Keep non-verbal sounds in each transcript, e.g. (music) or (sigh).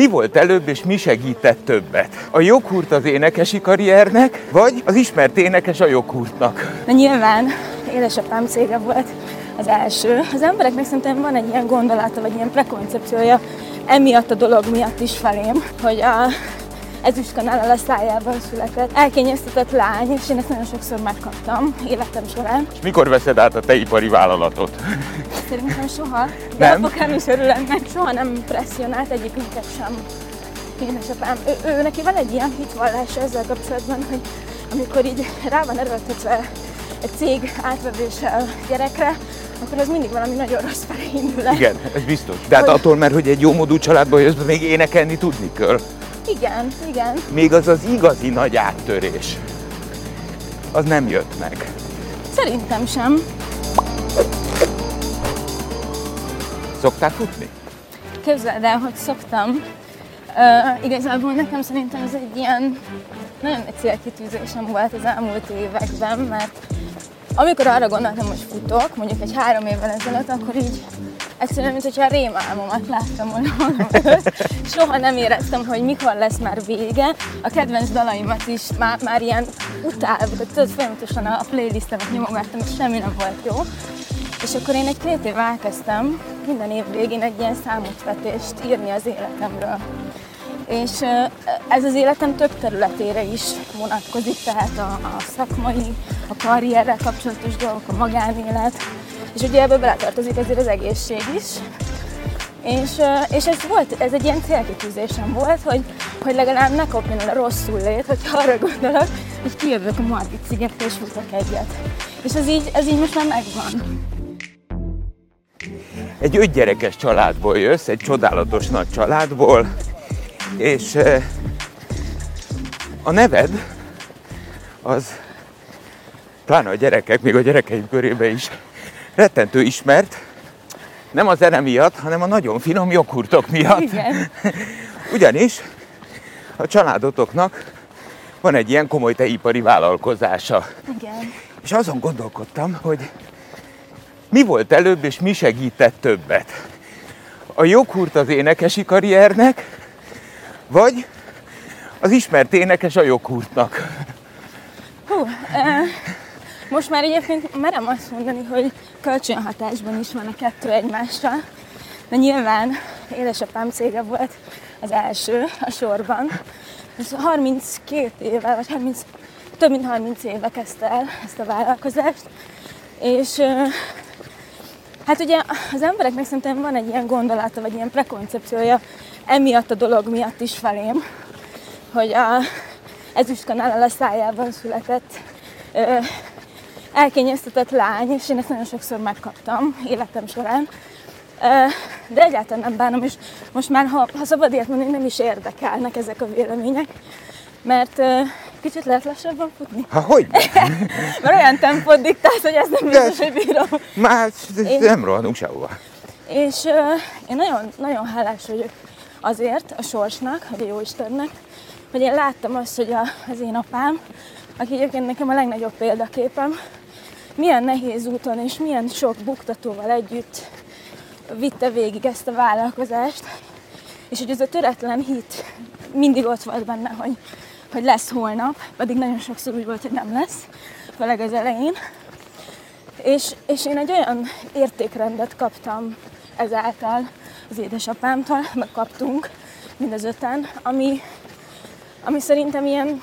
Mi volt előbb, és mi segített többet? A joghurt az énekesi karriernek, vagy az ismert énekes a joghurtnak? Na nyilván édesapám cége volt az első. Az embereknek szerintem van egy ilyen gondolata, vagy ilyen prekoncepciója emiatt a dolog miatt is felém, hogy a ezüstkanál a szájában született. Elkényeztetett lány, és én ezt nagyon sokszor megkaptam életem során. És mikor veszed át a te ipari vállalatot? Szerintem soha. De nem? apukám is örül ennek. Soha nem presszionált egyikünket sem. Édesapám, ő, ő, neki van egy ilyen hitvallása ezzel kapcsolatban, hogy amikor így rá van erőltetve egy cég átvevése a gyerekre, akkor az mindig valami nagyon rossz felé indul el. Igen, ez biztos. De hát hogy... attól, mert hogy egy jó módú családból jössz, még énekelni tudni kell. Igen, igen. Még az az igazi nagy áttörés, az nem jött meg. Szerintem sem. Szoktál futni? Képzeld el, hogy szoktam. Uh, igazából nekem szerintem ez egy ilyen nagyon egy célkitűzésem volt az elmúlt években, mert amikor arra gondoltam, hogy futok, mondjuk egy három évvel ezelőtt, akkor így egyszerűen, mint hogyha a rémálmomat láttam volna (laughs) Soha nem éreztem, hogy mikor lesz már vége. A kedvenc dalaimat is már, már ilyen utálva, tudod, folyamatosan a playlistemet nyomogattam, és semmi nem volt jó. És akkor én egy két év elkezdtem minden év végén egy ilyen számotvetést írni az életemről. És ez az életem több területére is vonatkozik, tehát a, a szakmai, a karrierrel kapcsolatos dolgok, a magánélet, és ugye ebből beletartozik azért az egészség is. És, és ez, volt, ez egy ilyen célkitűzésem volt, hogy, hogy legalább ne kopjon el a rosszul lét, hogy arra gondolok, hogy kijövök a Margit szigetre és futok egyet. És ez így, ez így most már megvan. Egy ötgyerekes családból jössz, egy csodálatos nagy családból, és a neved az pláne a gyerekek, még a gyerekeim körében is rettentő ismert, nem a zene miatt, hanem a nagyon finom joghurtok miatt. Igen. (laughs) Ugyanis a családotoknak van egy ilyen komoly teipari vállalkozása. Igen. És azon gondolkodtam, hogy mi volt előbb, és mi segített többet. A joghurt az énekesi karriernek, vagy az ismert énekes a joghurtnak. Hú, eh, most már egyébként merem azt mondani, hogy kölcsönhatásban is van a kettő egymásra. De nyilván édesapám cége volt az első a sorban. Ez 32 éve, vagy 30, több mint 30 éve kezdte el ezt a vállalkozást. És hát ugye az embereknek szerintem van egy ilyen gondolata, vagy ilyen prekoncepciója emiatt a dolog miatt is felém, hogy a ezüstkanál a szájában született elkényeztetett lány, és én ezt nagyon sokszor megkaptam életem során. De egyáltalán nem bánom, és most már, ha, ha szabad ilyet mondani, nem is érdekelnek ezek a vélemények, mert kicsit lehet lassabban futni. Ha hogy? (laughs) mert olyan tempót diktálsz, hogy ez nem biztos, hogy bírom. Már én, nem rohanunk sehova. És uh, én nagyon, nagyon hálás vagyok azért a sorsnak, vagy a Jóistennek, hogy én láttam azt, hogy a, az én apám, aki egyébként nekem a legnagyobb példaképem, milyen nehéz úton és milyen sok buktatóval együtt vitte végig ezt a vállalkozást, és hogy ez a töretlen hit mindig ott volt benne, hogy, hogy lesz holnap, pedig nagyon sokszor úgy volt, hogy nem lesz, főleg az elején. És, és én egy olyan értékrendet kaptam ezáltal az édesapámtól, meg kaptunk mind az öten, ami, ami szerintem ilyen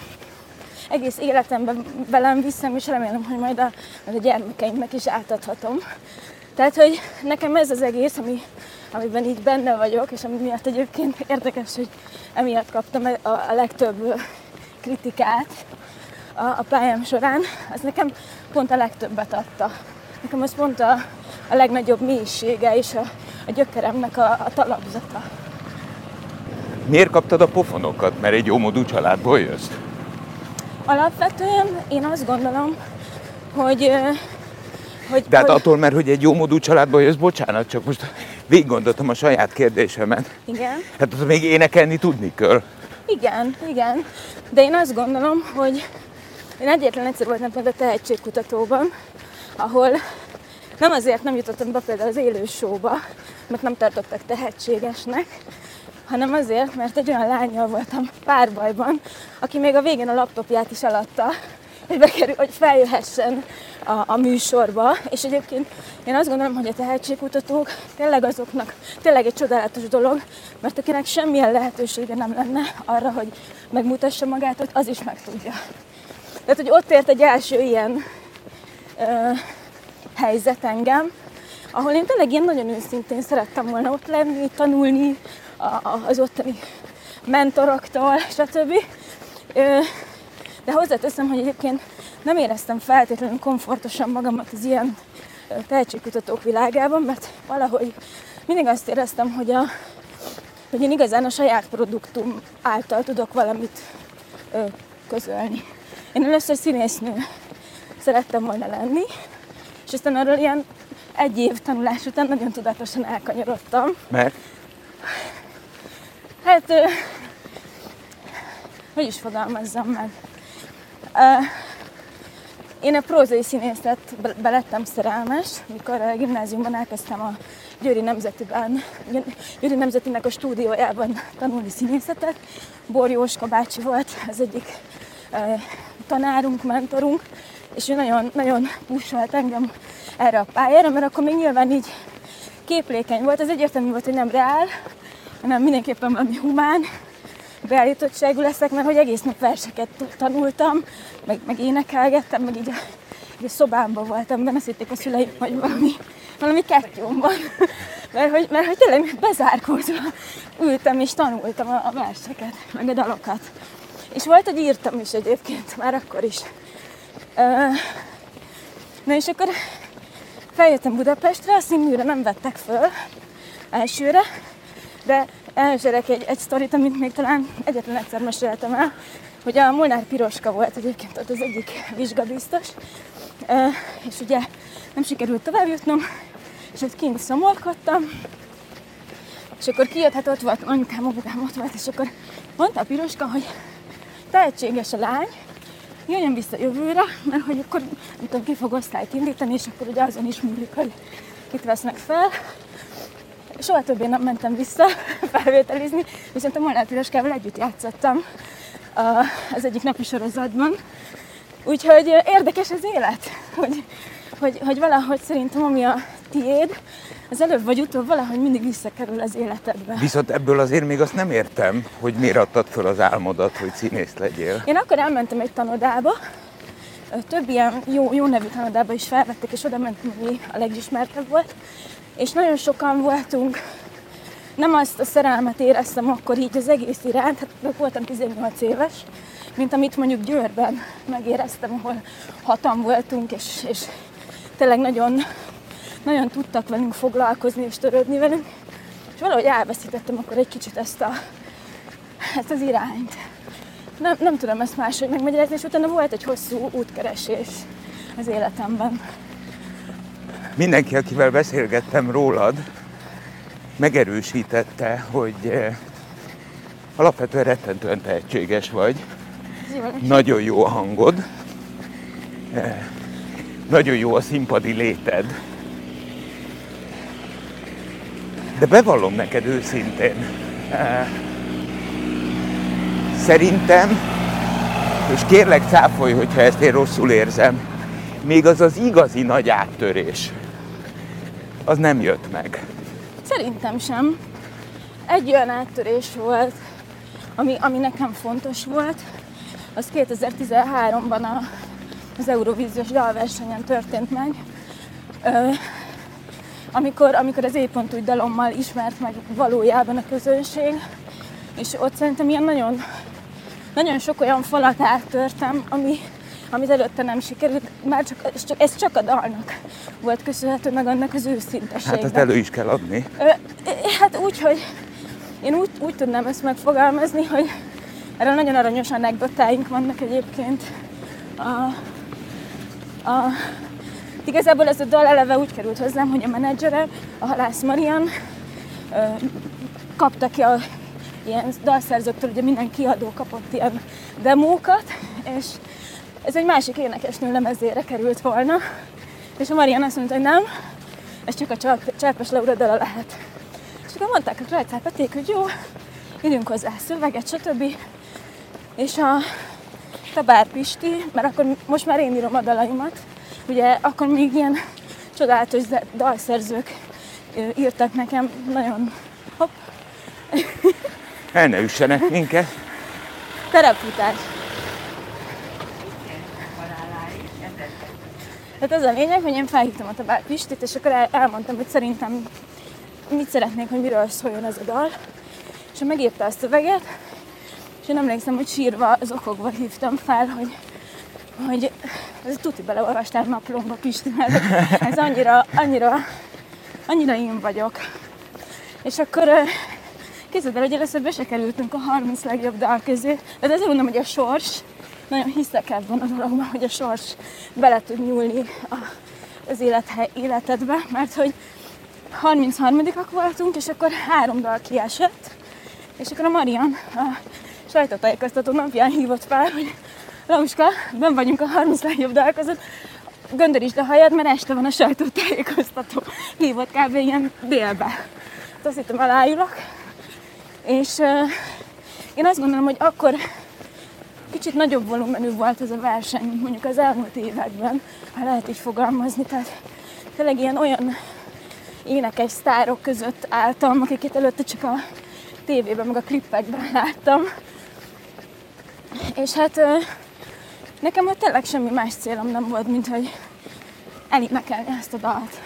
egész életemben velem viszem, és remélem, hogy majd a, majd a gyermekeimnek is átadhatom. Tehát, hogy nekem ez az egész, ami, amiben így benne vagyok, és ami miatt egyébként érdekes, hogy emiatt kaptam a, a legtöbb kritikát a, a pályám során, az nekem pont a legtöbbet adta. Nekem az pont a, a legnagyobb mélysége és a, a gyökeremnek a, a talapzata. Miért kaptad a pofonokat? Mert egy jómódú családból jössz? Alapvetően én azt gondolom, hogy hogy, De hát hogy... attól, mert hogy egy jó módú családból jössz, bocsánat, csak most végig gondoltam a saját kérdésemet. Igen. Hát az még énekelni tudni kell. Igen, igen. De én azt gondolom, hogy én egyetlen egyszer voltam például a tehetségkutatóban, ahol nem azért nem jutottam be például az élő showba, mert nem tartottak tehetségesnek, hanem azért, mert egy olyan lányjal voltam párbajban, aki még a végén a laptopját is eladta, hogy, bekerül, hogy feljöhessen a, a műsorba. És egyébként én azt gondolom, hogy a tehetségkutatók tényleg azoknak tényleg egy csodálatos dolog, mert akinek semmilyen lehetősége nem lenne arra, hogy megmutassa magát, az is meg tudja. Tehát, hogy ott ért egy első ilyen ö, helyzet engem, ahol én tényleg ilyen nagyon őszintén szerettem volna ott lenni, tanulni az ottani mentoroktól, stb. De hozzáteszem, hogy egyébként nem éreztem feltétlenül komfortosan magamat az ilyen tehetségkutatók világában, mert valahogy mindig azt éreztem, hogy, a, hogy én igazán a saját produktum által tudok valamit közölni. Én először színésznő szerettem volna lenni, és aztán arról ilyen egy év tanulás után nagyon tudatosan elkanyarodtam. Mert? Hát, hogy is fogalmazzam meg? Én a prózai színészet belettem szerelmes, mikor a gimnáziumban elkezdtem a Győri Nemzetiben, Győri Nemzetinek a stúdiójában tanulni színészetet. Bor Jóska bácsi volt az egyik tanárunk, mentorunk, és ő nagyon, nagyon pusolt engem erre a pályára, mert akkor még nyilván így képlékeny volt, az egyértelmű volt, hogy nem reál, hanem mindenképpen valami humán, beállítottságú leszek, mert hogy egész nap verseket tanultam, meg, meg énekelgettem, meg így a, így a szobámban voltam, de azt hitték a szüleim, hogy valami, valami kettyom van. (laughs) mert, hogy, mert hogy tényleg bezárkózva ültem és tanultam a, a verseket, meg a dalokat. És volt, hogy írtam is egyébként, már akkor is. Na és akkor feljöttem Budapestre, a színműre nem vettek föl elsőre, de elmesélek egy, egy sztorit, amit még talán egyetlen egyszer meséltem el, hogy a Molnár Piroska volt egyébként ott az egyik vizsgabiztos, és ugye nem sikerült tovább jutnom, és ott kint szomorkodtam, és akkor kijött, hát ott volt, anyukám, ott volt, és akkor mondta a Piroska, hogy tehetséges a lány, jöjjön vissza jövőre, mert hogy akkor nem tudom, ki fog osztályt indítani, és akkor ugye azon is múlik, hogy kit vesznek fel, soha többé nem mentem vissza (laughs) felvételizni, viszont a Molnár Piroskával együtt játszottam az egyik napi sorozatban. Úgyhogy érdekes az élet, hogy, hogy, hogy valahogy szerintem ami a tiéd, az előbb vagy utóbb valahogy mindig visszakerül az életedbe. Viszont ebből azért még azt nem értem, hogy miért adtad fel az álmodat, hogy színész legyél. Én akkor elmentem egy tanodába, több ilyen jó, jó nevű tanodába is felvettek, és oda mentem, ami a legismertebb volt, és nagyon sokan voltunk, nem azt a szerelmet éreztem akkor így az egész iránt, hát voltam 18 éves, mint amit mondjuk Győrben megéreztem, ahol hatan voltunk, és, és tényleg nagyon, nagyon tudtak velünk foglalkozni és törődni velünk, és valahogy elveszítettem akkor egy kicsit ezt, a, ezt az irányt. Nem, nem tudom ezt máshogy megmagyarázni, és utána volt egy hosszú útkeresés az életemben mindenki, akivel beszélgettem rólad, megerősítette, hogy eh, alapvetően rettentően tehetséges vagy. Nagyon jó a hangod. Eh, nagyon jó a színpadi léted. De bevallom neked őszintén, szerintem, és kérlek cáfolj, hogyha ezt én rosszul érzem, még az az igazi nagy áttörés, az nem jött meg. Szerintem sem. Egy olyan áttörés volt, ami, ami nekem fontos volt, az 2013-ban a, az Eurovíziós dalversenyen történt meg, amikor, amikor az épontúgy dalommal ismert meg valójában a közönség, és ott szerintem ilyen nagyon, nagyon sok olyan falat áttörtem, ami, amit előtte nem sikerült, már csak, ez, csak, ez csak a dalnak volt köszönhető, meg annak az őszinteségnek. Hát ezt elő is kell adni. Hát úgy, hogy én úgy, úgy tudnám ezt megfogalmazni, hogy erről nagyon aranyos anekdotáink vannak egyébként. A, a, igazából ez a dal eleve úgy került hozzám, hogy a menedzserem, a Halász Marian kapta ki a ilyen dalszerzőktől, ugye minden kiadó kapott ilyen demókat, és ez egy másik énekesnő lemezére került volna, és a Marian azt mondta, hogy nem, ez csak a cselpes Laura dala lehet. És akkor mondták a Krajcát Peték, hogy jó, írjunk hozzá szöveget, stb. És a Tabár Pisti, mert akkor most már én írom a dalaimat, ugye akkor még ilyen csodálatos dalszerzők írtak nekem nagyon, hopp, El ne üssenek minket. terepfutás. Tehát az a lényeg, hogy én felhívtam a Tabár Pistit, és akkor el, elmondtam, hogy szerintem mit szeretnék, hogy miről szóljon ez a dal. És ő megírta a szöveget, és én emlékszem, hogy sírva, zokogva hívtam fel, hogy, hogy ez tuti beleolvastál naplomba, Pisti, mert ez annyira, annyira, annyira én vagyok. És akkor képzeld el, hogy először be se kerültünk a 30 legjobb dal közé, de ezért mondom, hogy a sors, nagyon hiszek ebben a dologban, hogy a sors bele tud nyúlni a, az élethely, életedbe, mert hogy 33-ak voltunk, és akkor három dal kiesett, és akkor a Marian a sajtótájékoztató napján hívott fel, hogy Lauska, ben vagyunk a 30 legjobb dal között, göndörítsd a hajad, mert este van a sajtótájékoztató. Hívott kb. ilyen délbe. Hát Azt hittem elájulok. És uh, én azt gondolom, hogy akkor kicsit nagyobb volumenű volt ez a verseny, mint mondjuk az elmúlt években, ha lehet így fogalmazni. Tehát tényleg ilyen olyan énekes sztárok között álltam, akiket előtte csak a tévében, meg a klippekben láttam. És hát ö, nekem ott tényleg semmi más célom nem volt, mint hogy elénekelni ezt a dalt.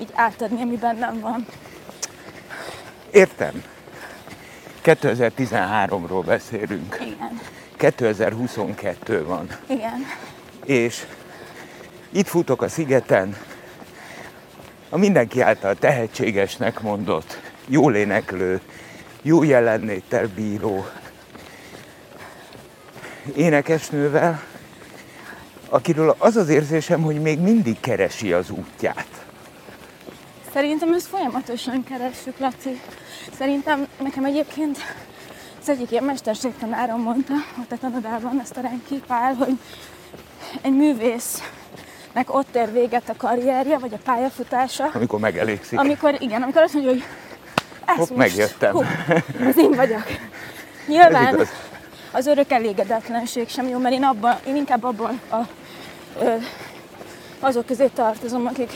Így átadni, ami bennem van. Értem. 2013-ról beszélünk. Igen, 2022 van. igen, És itt futok a szigeten, a mindenki által tehetségesnek mondott, jól éneklő, jó jelenléttel bíró énekesnővel, akiről az az érzésem, hogy még mindig keresi az útját. Szerintem ezt folyamatosan keressük, Laci. Szerintem nekem egyébként az egyik ilyen mesterségtanárom mondta, ott a tanodában ezt a Renki Pál, hogy egy művésznek ott ér véget a karrierje, vagy a pályafutása, Amikor megelégszik. amikor, igen, amikor azt mondja, hogy ez Hopp, most, megjöttem. Hú, ez én vagyok. Nyilván az örök elégedetlenség sem jó, mert én, abban, én inkább abban a, azok közé tartozom, akik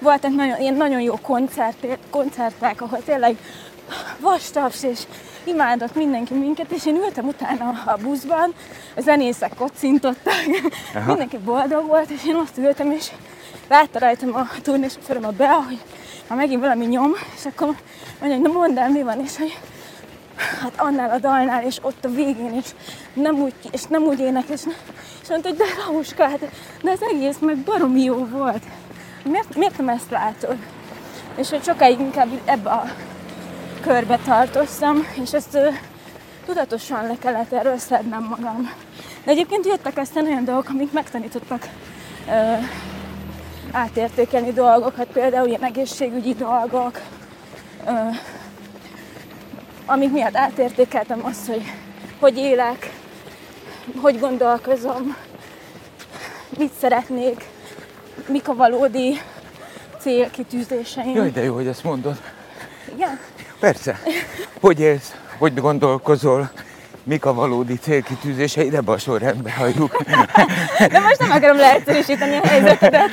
voltak nagyon, ilyen nagyon jó koncertek, koncertek, ahol tényleg vastaps és imádott mindenki minket, és én ültem utána a buszban, a zenészek kocintottak, mindenki boldog volt, és én ott ültem, és látta rajtam a turnésofőröm a Bea, hogy már megint valami nyom, és akkor mondja, hogy na mondd el, mi van, és hogy hát annál a dalnál, és ott a végén, és nem úgy, és nem úgy énekel, és, és mondta, hogy de Rauska, hát, de az egész meg baromi jó volt. Miért, miért nem ezt látod? És hogy sokáig inkább ebbe a körbe tartoztam, és ezt ö, tudatosan le kellett erről szednem magam. De egyébként jöttek aztán olyan dolgok, amik megtanítottak ö, átértékelni dolgokat, például ilyen egészségügyi dolgok, ö, amik miatt átértékeltem azt, hogy hogy élek, hogy gondolkozom, mit szeretnék, mik a valódi célkitűzéseim. Jaj, de jó, hogy ezt mondod. Igen? Persze. Hogy élsz, hogy gondolkozol, mik a valódi célkitűzéseid, ebbe a sorrendbe halljuk. De most nem akarom leegyszerűsíteni a helyzetedet.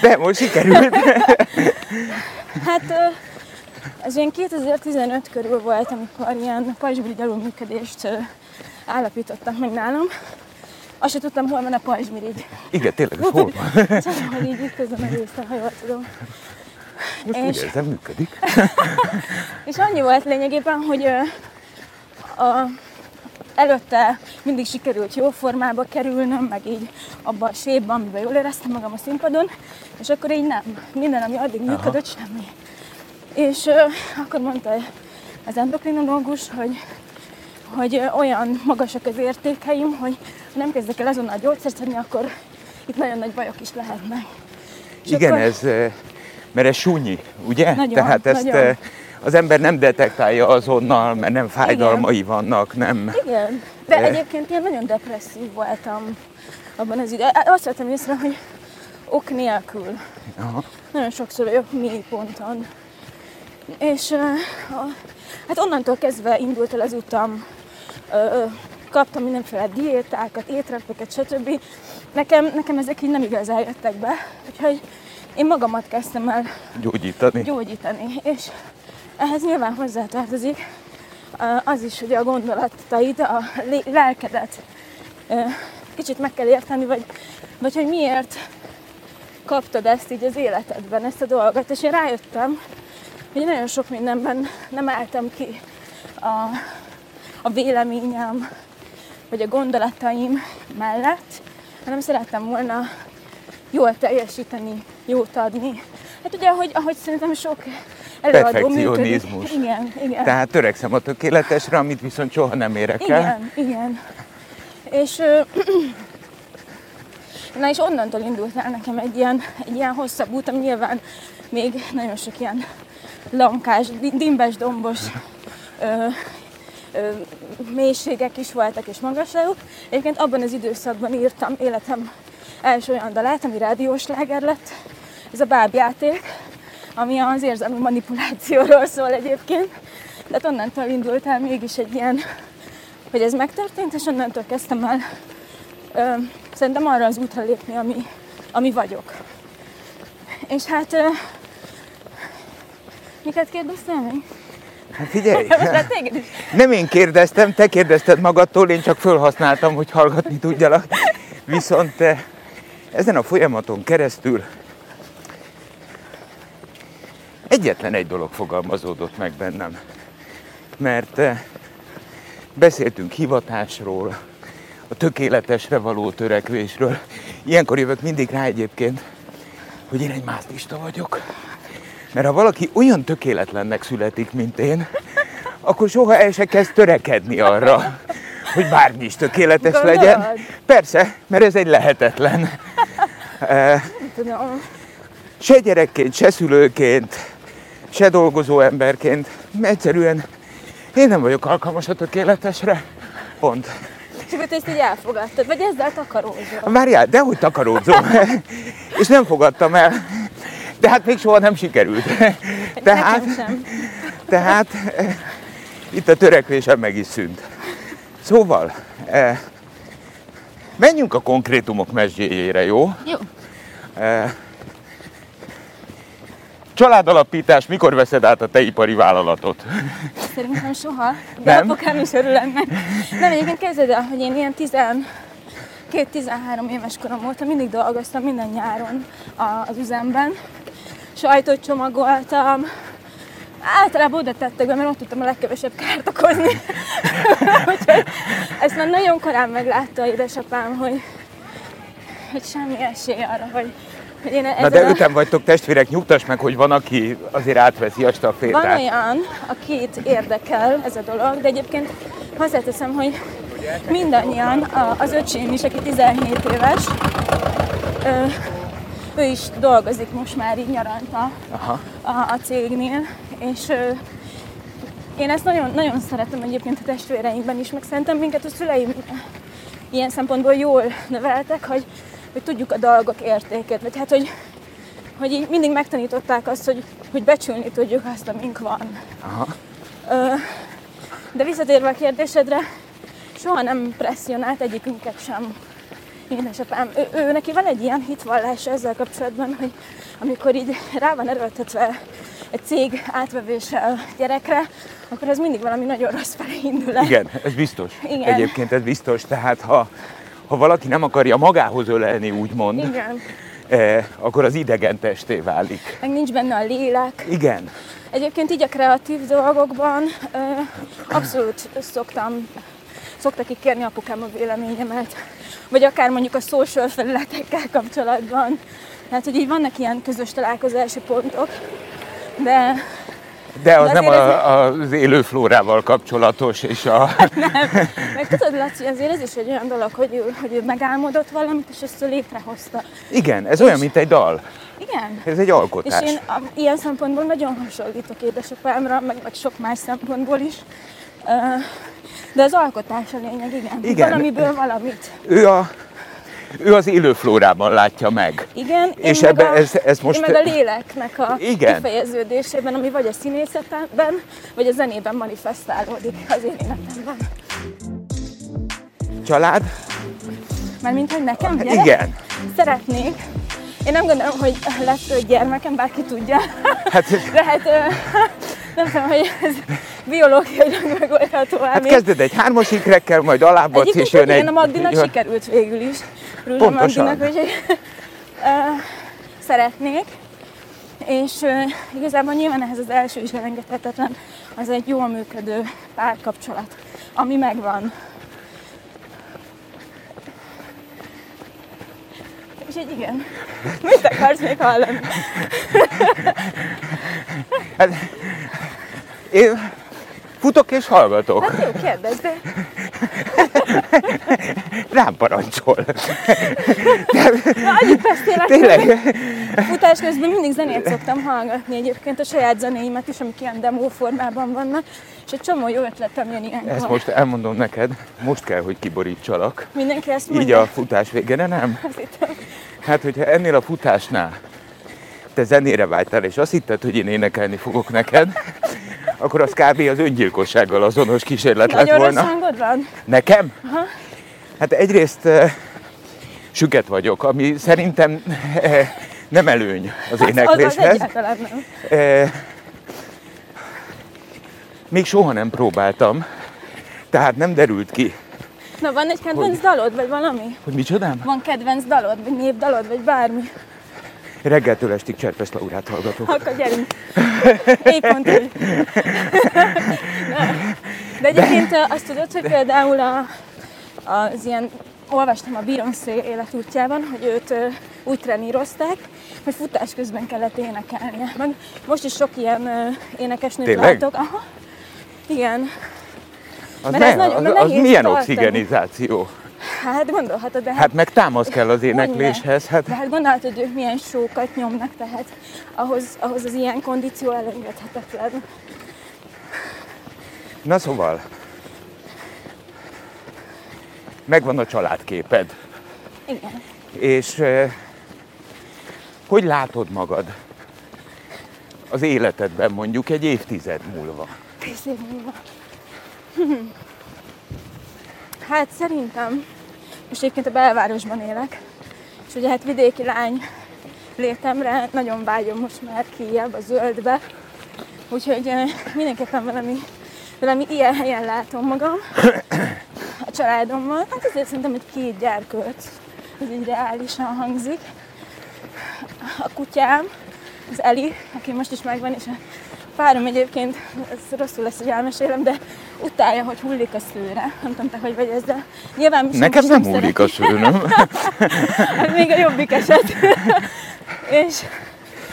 De most sikerült. Hát ez ilyen 2015 körül volt, amikor ilyen pajzsmirigy alulműködést állapítottak meg nálam. Azt sem tudtam, hol van a pajzsmirigy. Igen, tényleg, ez hol van? (laughs) Csak hogy így itt közben megnéztem, ha jól tudom. Most úgy És- érzem, működik. (laughs) És annyi volt lényegében, hogy a, előtte mindig sikerült jó formába kerülnöm, meg így abban a sépben, amiben jól éreztem magam a színpadon, és akkor így nem. Minden, ami addig működött, semmi. És ö, akkor mondta az endokrinológus, hogy, hogy olyan magasak az értékeim, hogy ha nem kezdek el azonnal gyógyszert szedni, akkor itt nagyon nagy bajok is lehetnek. És Igen, akkor- ez, mert ez súnyi, ugye? Nagyon, Tehát ezt nagyon. az ember nem detektálja azonnal, mert nem fájdalmai vannak, nem. Igen, de Eh. egyébként én nagyon depresszív voltam abban az időben. Azt vettem észre, hogy ok nélkül. Aha. Nagyon sokszor vagyok mély ponton. És hát onnantól kezdve indult el az utam, uh, kaptam mindenféle diétákat, étrendeket, stb. Nekem, nekem ezek így nem igazán jöttek be, úgyhogy én magamat kezdtem el gyógyítani. gyógyítani. És ehhez nyilván hozzátartozik az is, hogy a gondolataid, a lelkedet kicsit meg kell érteni, vagy, vagy hogy miért kaptad ezt így az életedben, ezt a dolgot. És én rájöttem, hogy nagyon sok mindenben nem álltam ki a, a véleményem, vagy a gondolataim mellett, hanem szerettem volna jól teljesíteni, jót adni. Hát ugye, ahogy, ahogy szerintem sok előadó működik. Igen, igen. Tehát törekszem a tökéletesre, amit viszont soha nem érek el. Igen, igen. És (clears throat) Na és onnantól indult el nekem egy ilyen, egy ilyen hosszabb út, ami nyilván még nagyon sok ilyen lankás, dimbes, dombos ö, mélységek is voltak és magasságok. Egyébként abban az időszakban írtam életem első olyan dalát, ami rádiós láger lett. Ez a bábjáték, ami az érzelmi manipulációról szól egyébként. De onnantól indult el mégis egy ilyen, hogy ez megtörtént, és onnantól kezdtem el ö, szerintem arra az útra lépni, ami, ami vagyok. És hát ö, miket kérdeztél még? Hát figyelj, (laughs) nem én kérdeztem, te kérdezted magadtól, én csak felhasználtam, hogy hallgatni tudjalak. Viszont ezen a folyamaton keresztül egyetlen egy dolog fogalmazódott meg bennem. Mert beszéltünk hivatásról, a tökéletesre való törekvésről. Ilyenkor jövök mindig rá egyébként, hogy én egy mászlista vagyok. Mert ha valaki olyan tökéletlennek születik, mint én, akkor soha el se kezd törekedni arra, hogy bármi is tökéletes Gondolod? legyen. Persze, mert ez egy lehetetlen. (laughs) Se gyerekként, se szülőként, se dolgozó emberként. Egyszerűen én nem vagyok alkalmas a tökéletesre. Pont. És akkor ezt így elfogadtad, vagy ezzel takarózol? Várjál, dehogy takarózom. (laughs) és nem fogadtam el. De hát még soha nem sikerült. (laughs) Tehát, sem. tehát eh, itt a törekvésem meg is szűnt. Szóval, eh, menjünk a konkrétumok mesdjéjére, jó? Jó. Eh, Családalapítás, mikor veszed át a te ipari vállalatot? Szerintem soha, de nem? apukám is örül ennek. Nem, egyébként kezded el, hogy én ilyen 12-13 éves korom voltam, mindig dolgoztam minden nyáron az üzemben. Sajtot csomagoltam, általában oda tettek be, mert ott tudtam a legkevesebb kárt okozni. (laughs) Úgyhogy ezt már nagyon korán meglátta édesapám, hogy, hogy semmi esély arra, hogy én Na de öten vagytok testvérek, nyugtass meg, hogy van, aki azért átveszi a stafétát. Van olyan, akit érdekel ez a dolog, de egyébként hozzáteszem, hogy mindannyian, az öcsém is, aki 17 éves, ő is dolgozik most már így nyaranta Aha. A, a cégnél, és én ezt nagyon, nagyon szeretem egyébként a testvéreimben is, meg szerintem minket a szüleim ilyen szempontból jól neveltek, hogy hogy tudjuk a dolgok értékét, vagy hát, hogy, hogy így mindig megtanították azt, hogy, hogy becsülni tudjuk azt, amink van. Aha. Ö, de visszatérve a kérdésedre, soha nem presszionált egyikünket sem édesapám. Ő, ő, neki van egy ilyen hitvallása ezzel kapcsolatban, hogy amikor így rá van erőltetve egy cég átvevése a gyerekre, akkor ez mindig valami nagyon rossz felé indul el. Igen, ez biztos. Igen. Egyébként ez biztos. Tehát ha ha valaki nem akarja magához ölelni, úgymond, Igen. Eh, akkor az idegen testé válik. Meg nincs benne a lélek. Igen. Egyébként így a kreatív dolgokban eh, abszolút szoktam szoktak ki kérni apukám a véleményemet, vagy akár mondjuk a social felületekkel kapcsolatban. Tehát, hogy így vannak ilyen közös találkozási pontok, de de az De nem a, az élő flórával kapcsolatos, és a... (laughs) nem. Meg tudod, Laci, azért ez is egy olyan dolog, hogy ő, hogy ő megálmodott valamit, és ezt ő létrehozta. Igen, ez és... olyan, mint egy dal. Igen. Ez egy alkotás. És én a, ilyen szempontból nagyon hasonlítok édesapámra, meg, meg sok más szempontból is. Uh, de az alkotás a lényeg, igen. igen. Valamiből valamit. Ő a ő az élőflórában látja meg. Igen, És én meg ebbe a, ez- ez most- Én meg a léleknek a Igen. kifejeződésében, ami vagy a színészetben, vagy a zenében manifestálódik az én életemben. Család? Mert mint hogy nekem gyerek, Igen. szeretnék. Én nem gondolom, hogy lesz öt gyermekem, bárki tudja. Hát, De hát (laughs) nem tudom, hogy ez biológiailag megoldható hát kezded egy hármas ikrekkel, majd alábbadsz, és jön igen, egy... a Magdinak jön- sikerült végül is. Rúzsa Pontosan. Magdinak, úgyhogy (laughs) ö, szeretnék. És ö, igazából nyilván ehhez az első is elengedhetetlen, az egy jól működő párkapcsolat, ami megvan. Úgyhogy igen. Mit akarsz még hallani? Hát, én futok és hallgatok. Hát jó, kérdezd, de Rám parancsol. Na, annyit beszélek, Tényleg. Futás közben mindig zenét szoktam hallgatni egyébként, a saját zenéimet is, amik ilyen demo formában vannak, és egy csomó jó ötletem jön ilyenkor. Ezt most elmondom neked, most kell, hogy kiborítsalak. Mindenki ezt Így mondja. a futás végére, nem? Azt hittem. Hát, hogyha ennél a futásnál te zenére vágytál, és azt hitted, hogy én énekelni fogok neked, akkor az kb. az öngyilkossággal azonos kísérlet lett Nagyon rossz volna. hangod van? Nekem? Hát egyrészt eh, süket vagyok, ami szerintem eh, nem előny az Az, az énekléshez. egyáltalán nem. Eh, még soha nem próbáltam, tehát nem derült ki, Na, van egy kedvenc dalod, vagy valami? hogy micsodám. Van kedvenc dalod, vagy népdalod, vagy bármi? Reggeltől estig Cserpes Laurát hallgatok. Akkor gyerünk. Épp pont. Na. De egyébként azt tudod, hogy például a, az ilyen, olvastam a Beyoncé életútjában, hogy őt úgy trenírozták, hogy futás közben kellett énekelnie. Meg most is sok ilyen énekesnőt Tényleg? látok. Aha. Igen, Az, Mert ez ne, nagyon- az, az milyen tartani. oxigenizáció? hát gondolhatod, de hát, Hát meg támasz kell az énekléshez. Hát de hát gondolhatod, ők milyen sókat nyomnak, tehát ahhoz, ahhoz az ilyen kondíció elengedhetetlen. Na szóval, megvan a családképed, Igen. és eh, hogy látod magad az életedben mondjuk egy évtized múlva? Tíz év múlva. (laughs) Hát szerintem, most egyébként a belvárosban élek, és ugye hát vidéki lány létemre nagyon vágyom most már kijebb a zöldbe, úgyhogy eh, mindenképpen valami, valami ilyen helyen látom magam a családommal. Hát azért szerintem egy két gyerkőt, ez így reálisan hangzik. A kutyám, az Eli, aki most is megvan, és a párom egyébként, ez rosszul lesz, hogy elmesélem, de utálja, hogy hullik a szőre. Nem tudom, te hogy vagy ezzel. Nyilván mi Nekem senki nem múlik a sőnöm. Hát (laughs) még a jobbik eset. (laughs) és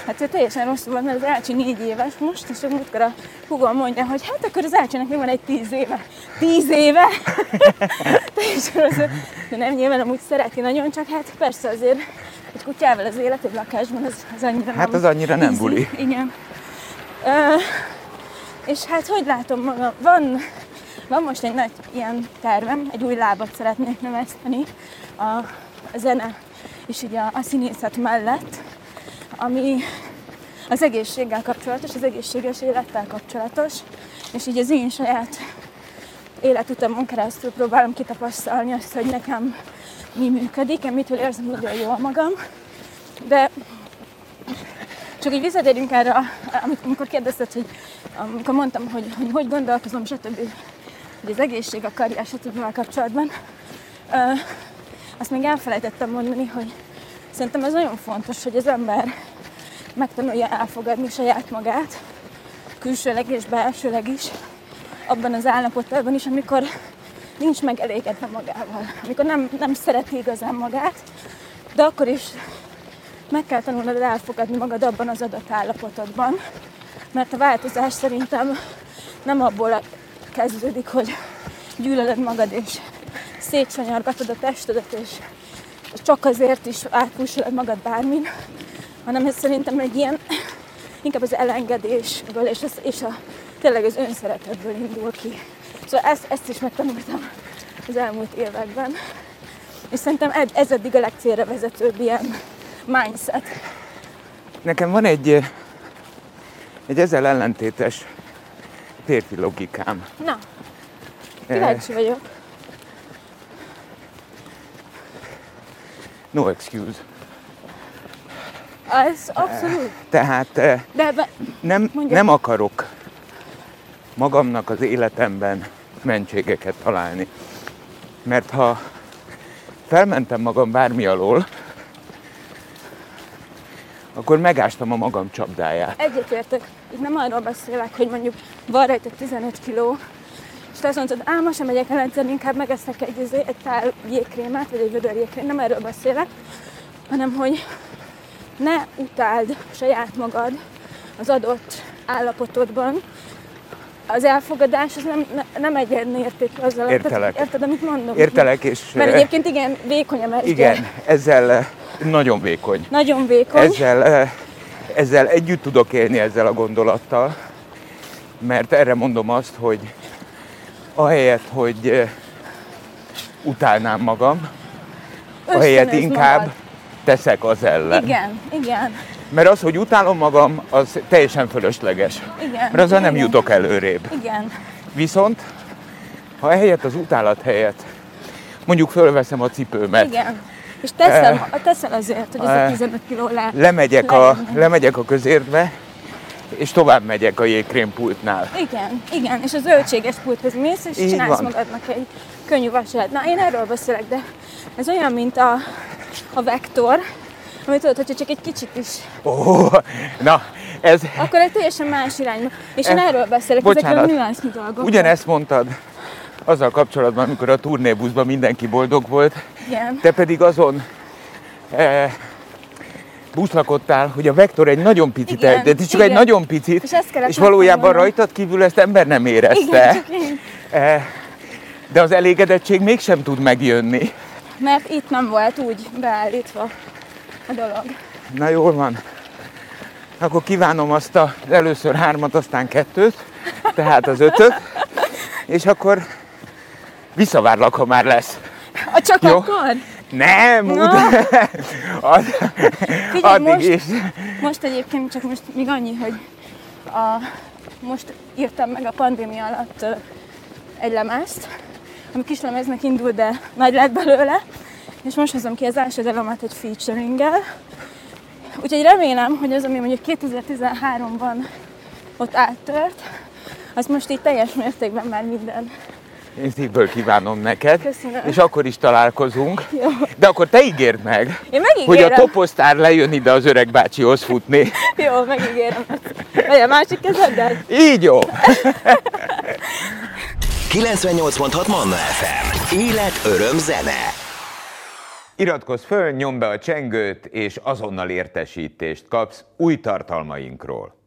hát ő teljesen rosszul van, mert az Ácsi négy éves most, és múltkor a hugom mondja, hogy hát akkor az Ácsinak még van egy tíz éve. Tíz éve? (laughs) teljesen rosszul. De nem, nyilván amúgy szereti nagyon, csak hát persze azért egy kutyával az élet egy lakásban, az, az annyira Hát nem az annyira nem buli. Igen. És hát hogy látom magam? Van, van most egy nagy ilyen tervem, egy új lábat szeretnék növeszteni a, a zene és így a, a színészet mellett, ami az egészséggel kapcsolatos, az egészséges élettel kapcsolatos, és így az én saját életutamon keresztül próbálom kitapasztalni azt, hogy nekem mi működik, én mitől érzem nagyon jól magam, de csak így visszatérünk erre, amikor kérdezted, hogy amikor mondtam, hogy hogy, hogy gondolkozom, stb. hogy az egészség, a karrier, stb. kapcsolatban, azt még elfelejtettem mondani, hogy szerintem ez nagyon fontos, hogy az ember megtanulja elfogadni saját magát, külsőleg és belsőleg is, abban az állapotában is, amikor nincs megelégedve magával, amikor nem, nem szereti igazán magát, de akkor is meg kell tanulnod elfogadni magad abban az adott állapotodban, mert a változás szerintem nem abból kezdődik, hogy gyűlölöd magad és szétsanyargatod a testedet, és csak azért is átpúsolod magad bármin, hanem ez szerintem egy ilyen, inkább az elengedésből és, az, és a, tényleg az önszeretetből indul ki. Szóval ezt, ezt is megtanultam az elmúlt években. És szerintem ez, ez eddig a legcélra vezetőbb ilyen mindset. Nekem van egy, eh, egy ezzel ellentétes férfi logikám. Na, Eh, kíváncsi vagyok. No excuse. Ez abszolút. Tehát eh, De ebben, nem, nem akarok magamnak az életemben mentségeket találni. Mert ha felmentem magam bármi alól, akkor megástam a magam csapdáját. egyetértek. Itt nem arról beszélek, hogy mondjuk van rajta 15 kiló, és te azt mondod, ám most sem megyek el edzeni, inkább megeszek egy, izé- egy tál jégkrémet, vagy egy vödör jégkrémet, nem erről beszélek, hanem hogy ne utáld saját magad az adott állapotodban. Az elfogadás az nem, ne, nem egyenértékű azzal. Értelek. Tehát, érted, amit mondom? Értelek, és Mert egyébként igen, vékony a mesdje. igen, ezzel nagyon vékony. Nagyon vékony. Ezzel, eh, ezzel együtt tudok élni ezzel a gondolattal, mert erre mondom azt, hogy ahelyett, hogy eh, utálnám magam, ahelyett Ösztönözd inkább magad. teszek az ellen. Igen, igen, Mert az, hogy utálom magam, az teljesen fölösleges. igen. Mert azzal nem igen. jutok előrébb. Igen, Viszont, ha ehelyett az utálat helyett mondjuk fölveszem a cipőmet, igen. És teszel, Eh, teszel azért, hogy ez a eh, 15 kiló le. lemegyek, a, lemegyek a közértbe, és tovább megyek a jégkrémpultnál. Igen, igen, és a zöldséges pulthoz mész, és Így csinálsz van. magadnak egy könnyű vasát. Na, én erről beszélek, de ez olyan, mint a, a vektor, amit tudod, hogyha csak egy kicsit is, Ó, na, ez, akkor egy teljesen más irányba. És én Eh, erről beszélek, ezekről a bocsánat. nüansznyi dolgok. ugyanezt mondtad azzal kapcsolatban, amikor a turnébuszban mindenki boldog volt, Igen, te pedig azon e, buszlakodtál, hogy a vektor egy nagyon picit, Igen, el, de csak igen. egy nagyon picit, És és valójában megtanulnom. rajtad kívül ezt ember nem érezte. igen. E, de az elégedettség mégsem tud megjönni. Mert itt nem volt úgy beállítva a dolog. Na jól van. Akkor kívánom azt az először hármat, aztán kettőt, tehát az ötöt, és akkor visszavárlak, ha már lesz. A csak Jó. akkor? Nem, Na. ut- ad, Figyelj, addig most- is. Most egyébként csak most még annyi, hogy a, most írtam meg a pandémia alatt egy lemezt, ami kislemeznek indul, de nagy lett belőle, és most hozom ki az első dalomat egy featuringgel. Úgyhogy remélem, hogy az, ami mondjuk 2013-ban ott áttört, az most itt teljes mértékben már minden. Én szívből kívánom neked, Köszönöm. és akkor is találkozunk. Jó. De akkor te ígérd meg, Én hogy a toposztár lejön ide az öreg bácsihoz futni. (laughs) Jó, megígérem. Vagy a másik kezeddel? Így jó. 98.6 Manna FM. Élet, öröm, zene. Iratkozz föl, nyomd be a csengőt, és azonnal értesítést kapsz új tartalmainkról.